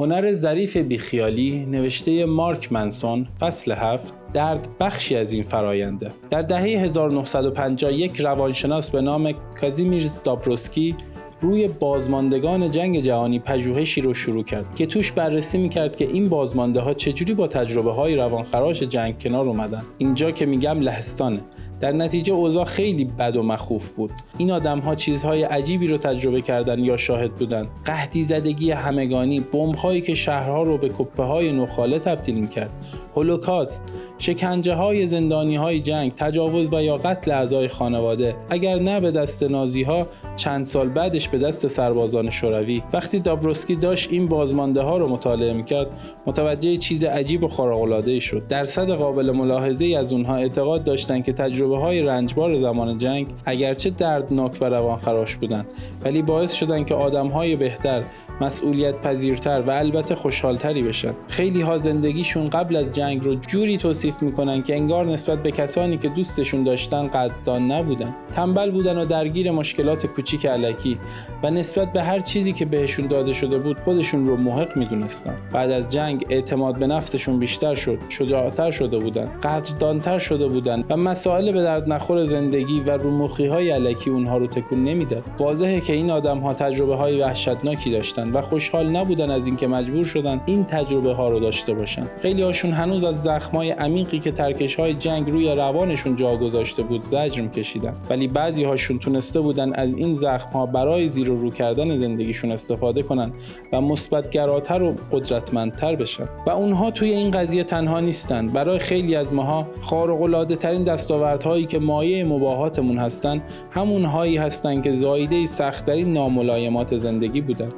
هنر ظریف بیخیالی نوشته مارک منسون فصل هفت درد بخشی از این فراینده در دهه 1950 یک روانشناس به نام کازیمیرز دابروسکی روی بازماندگان جنگ جهانی پژوهشی رو شروع کرد که توش بررسی می‌کرد که این بازمانده ها چجوری با تجربه های روانخراش جنگ کنار اومدن. اینجا که میگم لهستانه. در نتیجه اوضاع خیلی بد و مخوف بود. این آدم ها چیزهای عجیبی رو تجربه کردن یا شاهد بودن. قحطی زدگی همگانی بمب هایی که شهرها رو به کپه های نخاله تبدیل می‌کرد. هولوکاست شکنجه های زندانی های جنگ تجاوز و یا قتل اعضای خانواده. اگر نه به دست نازی ها چند سال بعدش به دست سربازان شوروی. وقتی دابروسکی داشت این بازمانده ها رو مطالعه می‌کرد متوجه چیز عجیب و خارق شد. درصد قابل ملاحظه ای از اونها اعتقاد داشتند که تجربه های رنجبار زمان جنگ اگرچه دردناک و روانخراش بودند ولی باعث شدند که آدم های بهتر مسئولیت پذیرتر و البته خوشحالتری بشن. خیلی ها زندگیشون قبل از جنگ رو جوری توصیف می‌کنن که انگار نسبت به کسانی که دوستشون داشتن قدردان نبودن. تنبل بودن و درگیر مشکلات کوچیک علکی و نسبت به هر چیزی که بهشون داده شده بود خودشون رو محق می‌دونستن. بعد از جنگ اعتماد به نفسشون بیشتر شد شجاعتر شده بودن قدردانتر شده بودن و مسائل به درد نخور زندگی و رومخی های علکی اونها رو تکون نمی‌داد. واضحه که این آدم ها تجربه های وحشتناکی داشتن. و خوشحال نبودن از اینکه مجبور شدن این تجربه ها رو داشته باشن. خیلی هاشون هنوز از زخمای عمیقی که ترکش های جنگ روی روانشون جا گذاشته بود زجر میکشیدن. ولی بعضی هاشون تونسته بودن از این زخم ها برای زیر و رو کردن زندگیشون استفاده کنن و مثبتگراتر و قدرتمندتر بشن. و اونها توی این قضیه تنها نیستن. برای خیلی از ماها خارق العاده ترین دستاوردهایی که مایه مباهاتمون هستن همونهایی هستن که زایده سختترین ناملایمات زندگی بودن.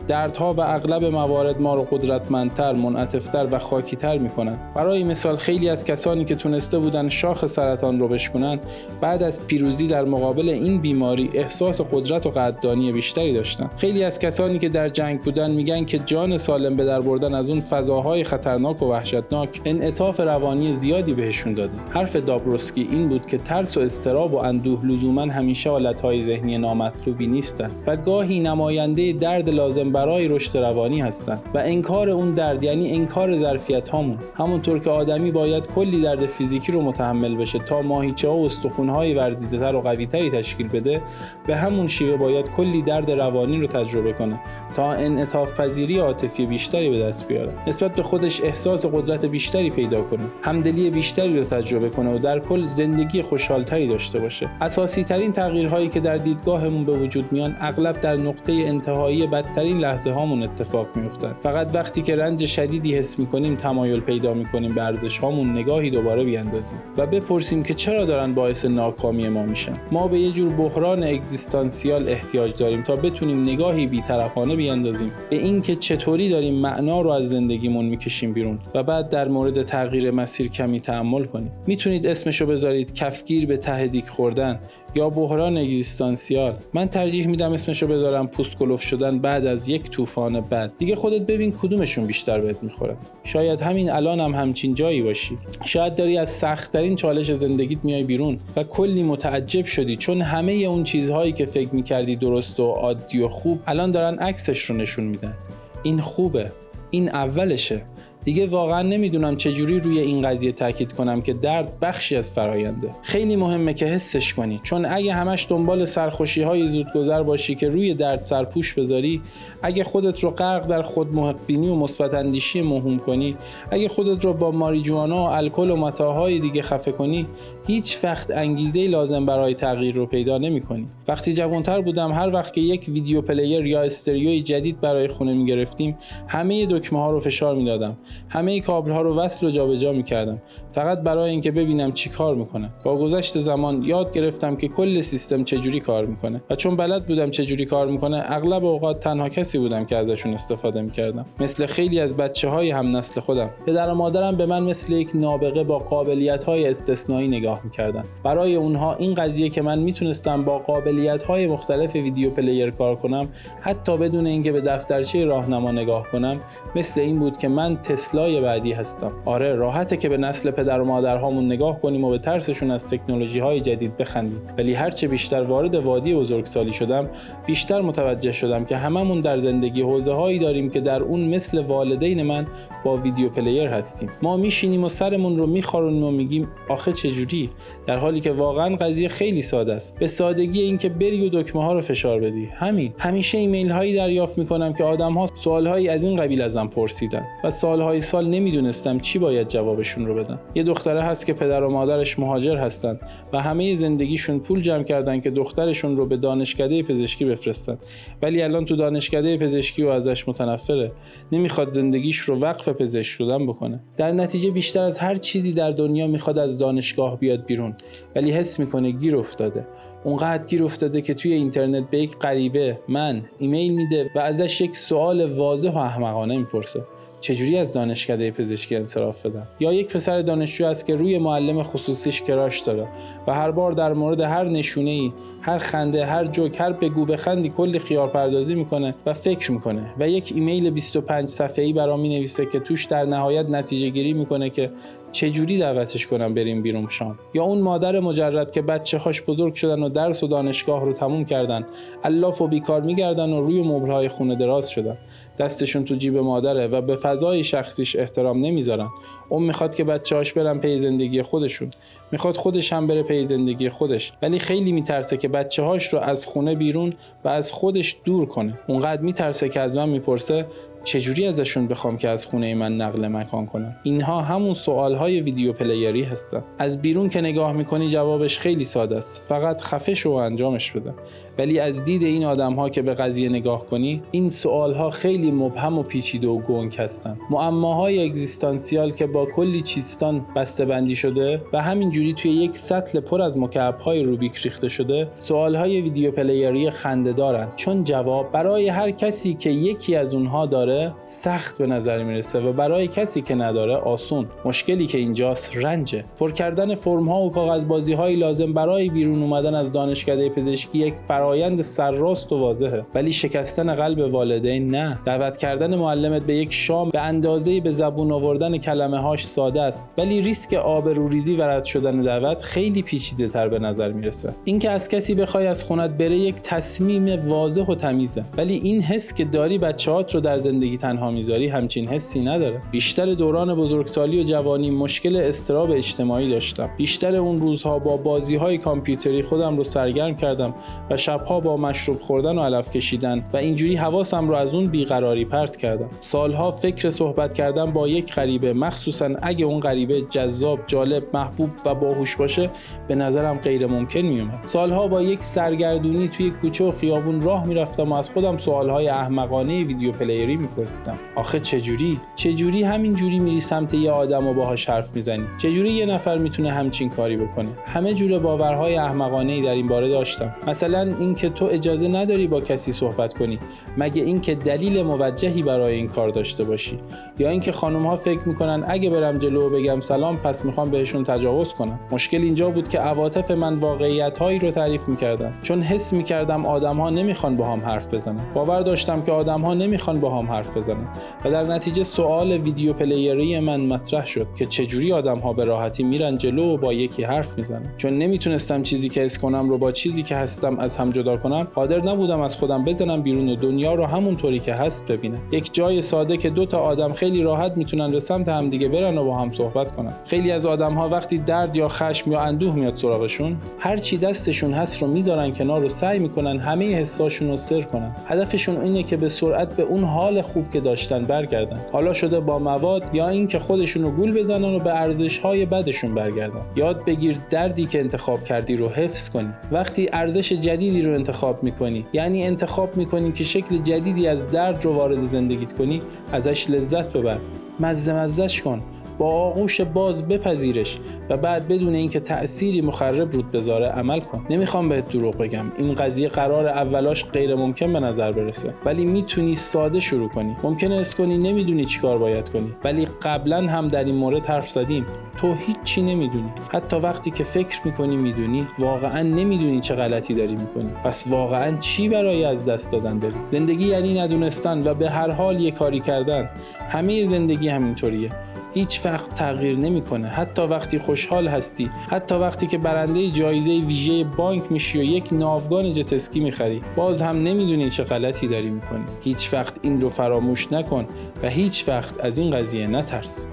دردها و اغلب موارد ما رو قدرتمندتر، منعطفتر و خاکیتر می‌کنن. برای مثال خیلی از کسانی که تونسته بودن شاخ سرطان رو بشکنن بعد از پیروزی در مقابل این بیماری احساس قدرت و قدردانی بیشتری داشتن. خیلی از کسانی که در جنگ بودن میگن که جان سالم به در بردن از اون فضاهای خطرناک و وحشتناک انعطاف روانی زیادی بهشون داده. حرف دابروسکی این بود که ترس و استراب و اندوه لزوما همیشه حالتهای ذهنی نامطلوبی نیستن و گاهی نماینده درد لازم برای رشد روانی هستند و انکار اون درد یعنی انکار ظرفیت هامون. همونطور که آدمی باید کلی درد فیزیکی رو متحمل بشه تا ماهیچه ها و استخونهای ورزیده تر و قوی تری تشکیل بده به همون شیوه باید کلی درد روانی رو تجربه کنه تا انعطاف پذیری عاطفی بیشتری به دست بیاره. نسبت به خودش احساس قدرت بیشتری پیدا کنه همدلی بیشتری رو تجربه کنه و در کل زندگی خوشحالتری داشته باشه. اساسی ترین تغییرهایی که در دیدگاهمون به وجود میان اغلب در نقطه انتهایی بدترین لحظه هامون اتفاق میافتد. فقط وقتی که رنج شدیدی حس می‌کنیم تمایل پیدا می‌کنیم به ارزش هامون نگاهی دوباره بیاندازیم و بپرسیم که چرا دارن باعث ناکامی ما میشن. ما به یه جور بحران اگزیستانسیال احتیاج داریم تا بتونیم نگاهی بیطرفانه بیاندازیم به اینکه چطوری داریم معنا رو از زندگیمون می‌کشیم بیرون و بعد در مورد تغییر مسیر کمی تحمل کنیم. می‌تونید اسمشو بذارید کفگیر به ته دیک خوردن. یا بحران اگزیستانسیال. من ترجیح میدم اسمشو بذارم پوست کلوف شدن بعد از یک طوفان بد. دیگه خودت ببین کدومشون بیشتر بهت می‌خوره. شاید همین الان هم همچین جایی باشی. شاید داری از سختترین چالش زندگیت میای بیرون و کلی متعجب شدی چون همه اون چیزهایی که فکر می‌کردی درست و عادی و خوب الان دارن عکسش رو نشون میدن. این خوبه. این اولشه. دیگه واقعا نمی‌دونم چجوری روی این قضیه تاکید کنم که درد بخشی از فراینده خیلی مهمه که حسش کنی. چون اگه همش دنبال سرخوشی های زودگذر باشی که روی درد سرپوش بذاری اگه خودت رو غرق در خود محقبینی و مثبت اندیشی مهم کنی اگه خودت رو با ماریجوانا و الکل و متاهای دیگه خفه کنی هیچ وقت انگیزه لازم برای تغییر رو پیدا نمی کنی. وقتی جوانتر بودم هر وقت که یک ویدیو پلیر یا استریوی جدید برای خونه می گرفتیم همه دکمه ها رو فشار می دادم همه کابل ها رو وصل و جابجا می کردم فقط برای اینکه ببینم چی کار می‌کنه. با گذشت زمان یاد گرفتم که کل سیستم چجوری کار می‌کنه. و چون بلد بودم چجوری کار می‌کنه اغلب اوقات تنها کسی بودم که ازشون استفاده می‌کردم. مثل خیلی از بچه های هم نسل خودم. پدر و مادرم به من مثل یک نابغه با قابلیت های استثنایی نگاه می‌کردن. برای اونها این قضیه که من می‌تونستم با قابلیت های مختلف ویدیو پلیر کار کنم حتی بدون اینکه به دفترچه راهنما نگاه کنم مثل این بود که من تسلای بعدی هستم. آره راحته که به نسل پدر و مادرهامون نگاه کنیم و به ترسشون از تکنولوژی های جدید بخندیم. ولی هرچه بیشتر وارد وادی بزرگسالی شدم بیشتر متوجه شدم که هممون در زندگی حوزه هایی داریم که در اون مثل والدین من با video player هستیم. ما میشینیم و سرمون رو میخارونیم و میگیم آخه چجوری در حالی که واقعا قضیه خیلی ساده است. به سادگی اینکه بری و دکمه ها رو فشار بدی. همین. همیشه ایمیل هایی دریافت می‌کنم که آدم ها سوال هایی از این قبیل ازم پرسیدن و سالهای سال نمی‌دونستم چی باید جوابشون رو بدم. یه دختره هست که پدر و مادرش مهاجر هستن و همه زندگیشون پول جمع کردن که دخترشون رو به دانشکده پزشکی بفرستن. ولی الان تو دانشکده پزشکی و ازش متنفره. نمی‌خواد زندگیش رو وقف پزشک شدن بکنه. در نتیجه بیشتر از هر چیزی در دنیا می‌خواد از دانشگاه بیاد بیرون. ولی حس می‌کنه گیر افتاده. اونقدر گیر افتاده که توی اینترنت به یک غریبه من ایمیل میده و ازش یک سوال واضح و احمقانه می‌پرسه. چجوری از دانشکده پزشکی انصراف بدم؟ یا یک پسر دانشجو است که روی معلم خصوصیش کراش داره و هر بار در مورد هر نشونه ای هر خنده هر جوک هر بگو بخندی کلی خیار پردازی می‌کنه و فکر می‌کنه و یک ایمیل 25 صفحه‌ای ای برام می‌نویسه که توش در نهایت نتیجه گیری می‌کنه که چجوری دعوتش کنم بریم بیرون شام. یا اون مادر مجرد که بچه هاش بزرگ شدن و درس و دانشگاه رو تموم کردن الاف و بیکار میگردن و روی مبل های خونه دراز شدن. دستشون تو جیب مادره و به فضای شخصیش احترام نمی‌ذارن. اون می‌خواد که بچه‌هاش برن پی زندگی خودشون. می‌خواد خودش هم بره پی زندگی خودش. ولی خیلی میترسه که بچه‌هاش رو از خونه بیرون و از خودش دور کنه. اونقدر میترسه که از من می‌پرسه چجوری ازشون بخوام که از خونه من نقل مکان کنم. اینها همون سوال های video player ی هستن. از بیرون که نگاه می‌کنی جوابش خیلی ساده است. فقط خفه شو و انجامش بده. ولی از دید این آدم ها که به قضیه نگاه کنی این سوال ها خیلی مبهم و پیچیده و گنگ هستن. معماهای اگزیستانسیال که با کلی چیستان بسته بندی شده و همینجوری توی یک سطل پر از مکعب های روبیک ریخته شده سوال های ویدیو پلیری خنده دارن. چون جواب برای هر کسی که یکی از اونها داره سخت به نظر می‌رسه و برای کسی که نداره آسون. مشکلی که اینجاست رنجه. پر کردن فرم ها و کاغذ بازی های لازم برای بیرون اومدن از دانشکده پزشکی یک فرایند سرراست و واضحه. ولی شکستن قلب والدین نه. دعوت کردن معلمت به یک شام به اندازه به زبون آوردن کلمه هاش ساده است. ولی ریسک آبروریزی و رد شدن دعوت خیلی پیچیده تر به نظر می‌رسه. اینکه از کسی بخوای از خونت بره یک تصمیم واضح و تمیزه. ولی این حس که داری بچه‌هات رو در زندگی تنها می‌ذاری همچین حسی نداره. بیشتر دوران بزرگسالی و جوانی مشکل استراب اجتماعی داشتم. بیشتر اون روزها با بازی های کامپیوتری خودم رو سرگرم کردم و شبها با مشروب خوردن و علف کشیدن و اینجوری حواسم رو از اون بیقراری پرت کردم. سالها فکر صحبت کردن با یک غریبه مخصوصا اگه اون غریبه جذاب جالب محبوب و باهوش باشه به نظرم غیر ممکن میومد سالها با یک سرگردونی توی کوچه و خیابون راه می‌رفتم و از خودم سوالهای احمقانه ویدیو پلیری میپرسیدم. آخه چجوری؟ چجوری همین جوری میری سمت یه آدم و باهاش حرف می‌زنی؟ چجوری یه نفر می‌تونه همچین کاری بکنه؟ همه جور باورهای احمقانه ای در این باره داشتم. مثلا اینکه تو اجازه نداری با کسی صحبت کنی مگه اینکه دلیل موجهی برای این کار داشته باشی؟ یا اینکه خانم ها فکر می‌کنن اگه برم جلو بگم سلام پس می‌خوام بهشون تجاوز کنم. مشکل اینجا بود که عواطف من واقعیت هایی رو تعریف می‌کردم. چون حس می‌کردم آدم ها نمی‌خوان با هم حرف بزنن. باور داشتم که آدم ها نمی‌خوان با حرف بزنن. و در نتیجه سوال ویدیو پلیری من مطرح شد که چجوری آدم ها به راحتی میرن جلو و با یکی حرف می‌زنن. چون نمی‌تونستم چیزی که حس کنم رو با چیزی که هستم از هم جدا کنم قادر نبودم از خودم بزنم بیرون و دنیا رو همونطوری که هست ببینم. یک جای ساده که دو تا آدم خیلی راحت می‌تونن به سمت همدیگه برن و با هم صحبت کنن. خیلی از آدم ها وقتی درد یا خشم یا اندوه میاد سراغشون هر چی دستشون هست رو می‌ذارن کنار و سعی می‌کنن همه حساشون رو سر کنن. هدفشون اینه که به سرعت به اون حال خوب که داشتن برگردن. حالا شده با مواد یا اینکه خودشون رو گول بزنن و به ارزش های بدشون برگردن. یاد بگیر دردی که انتخاب کردی رو حفظ کنی. وقتی ارزش جدیدی رو انتخاب می‌کنی. یعنی انتخاب می‌کنی که شکل جدیدی از درد رو وارد زندگیت کنی ازش لذت ببر. مزه مزهش کن. با آغوش باز بپذیرش و بعد بدون اینکه تأثیری مخرب رود بذاره عمل کن. نمی‌خوام بهت دروغ بگم. این قضیه قرار اولاش غیر ممکن به نظر برسه. ولی می‌تونی ساده شروع کنی. ممکنه اس کنی نمی‌دونی چیکار باید کنی. ولی قبلا هم در این مورد حرف زدیم. تو هیچی نمی‌دونی. حتی وقتی که فکر می‌کنی می‌دونی واقعا نمی‌دونی چه غلطی داری می‌کنی. پس واقعا چی برای از دست دادن داری؟ زندگی یعنی ندونستن و به هر حال یه کاری کردن. همه زندگی همینطوریه. هیچ وقت تغییر نمی‌کنه. حتی وقتی خوشحال هستی حتی وقتی که برنده جایزه ویژه بانک میشی و یک ناوگان جتسکی می‌خری باز هم نمی‌دونی چه غلطی داری می‌کنی. هیچ وقت این رو فراموش نکن و هیچ وقت از این قضیه نترس.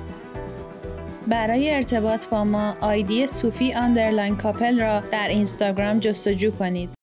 برای ارتباط با ما آیدی sufi underline couple را در اینستاگرام جستجو کنید.